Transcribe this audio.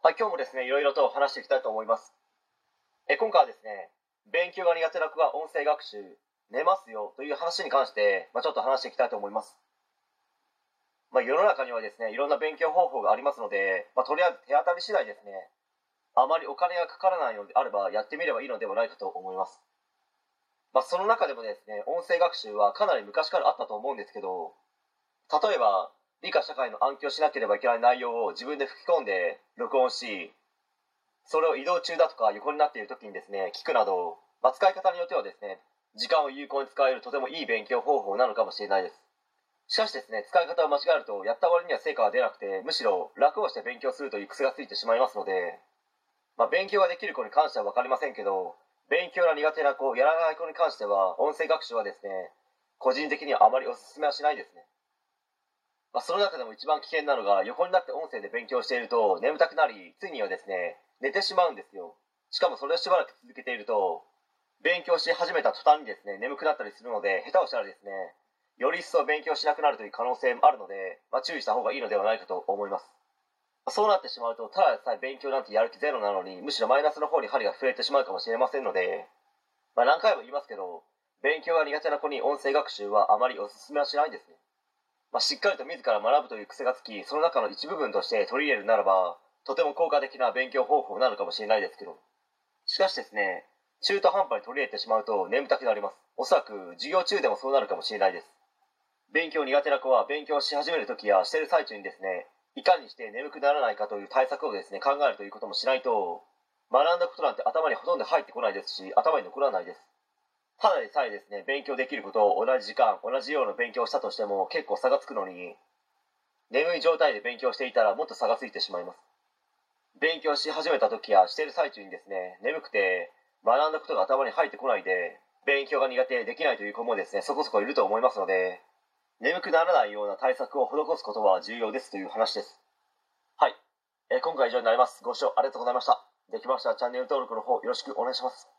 はい、今日もですね、いろいろと話していきたいと思います。え今回はですね、勉強が苦手な子が音声学習、寝ますよという話に関して、まあ、ちょっと話していきたいと思います。まあ、世の中にはですね、いろんな勉強方法がありますので、まあ、とりあえず手当たり次第ですね、あまりお金がかからないのであればやってみればいいのではないかと思います。まあ、その中でもですね、音声学習はかなり昔からあったと思うんですけど、例えば、理科社会の暗記をしなければいけない内容を自分で吹き込んで録音し、それを移動中だとか横になっている時にですね、聞くなど、まあ、使い方によってはですね、時間を有効に使えるとてもいい勉強方法なのかもしれないです。しかしですね、使い方を間違えると、やった割には成果が出なくて、むしろ楽をして勉強するという癖がついてしまいますので、まあ、勉強ができる子に関しては分かりませんけど、勉強が苦手な子、やらない子に関しては、音声学習はですね、個人的にはあまりおすすめはしないですね。まあ、その中でも一番危険なのが、横になって音声で勉強していると、眠たくなり、ついにはですね、寝てしまうんですよ。しかもそれをしばらく続けていると、勉強し始めた途端にですね、眠くなったりするので、下手をしたらですね、より一層勉強しなくなるという可能性もあるので、まあ、注意した方がいいのではないかと思います。まそうなってしまうと、たださえ勉強なんてやる気ゼロなのに、むしろマイナスの方に針が触れてしまうかもしれませんので、まあ、何回も言いますけど、勉強が苦手な子に音声学習はあまりおすすめはしないんですね。まあ、しっかりと自ら学ぶという癖がつき、その中の一部分として取り入れるならば、とても効果的な勉強方法なのかもしれないですけど。しかしですね、中途半端に取り入れてしまうと眠たくなります。おそらく授業中でもそうなるかもしれないです。勉強苦手な子は勉強し始める時やしてる最中にですね、いかにして眠くならないかという対策をですね、考えるということもしないと、学んだことなんて頭にほとんど入ってこないですし、頭に残らないです。ただでさえですね、勉強できることを同じ時間、同じような勉強をしたとしても結構差がつくのに、眠い状態で勉強していたらもっと差がついてしまいます。勉強し始めた時やしてる最中にですね、眠くて学んだことが頭に入ってこないで、勉強が苦手できないという子もですね、そこそこいると思いますので、眠くならないような対策を施すことは重要ですという話です。はい。え今回以上になります。ご視聴ありがとうございました。できましたらチャンネル登録の方よろしくお願いします。